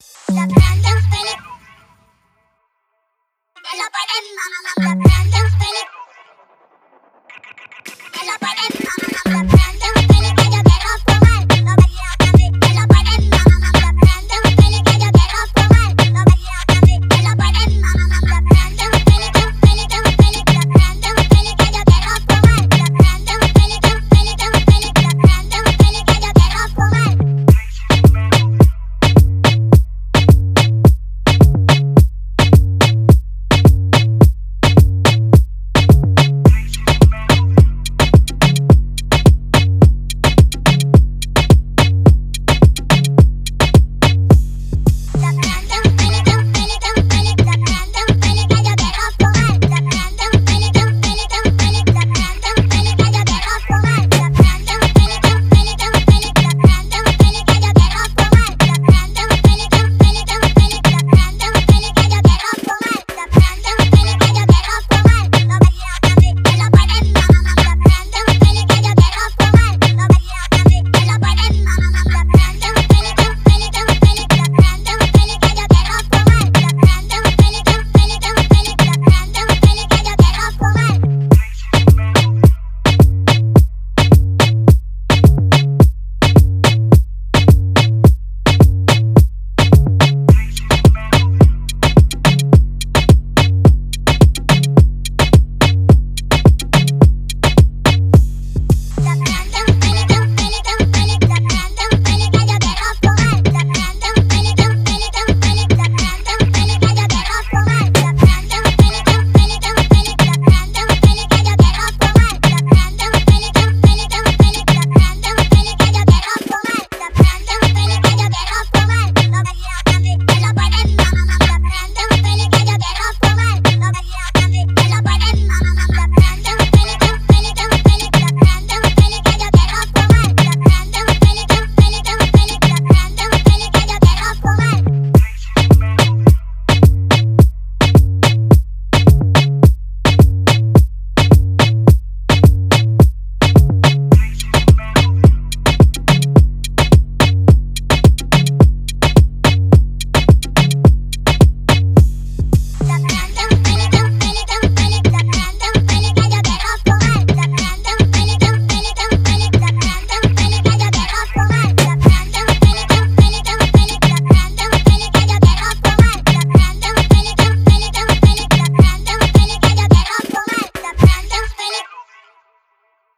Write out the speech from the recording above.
Japan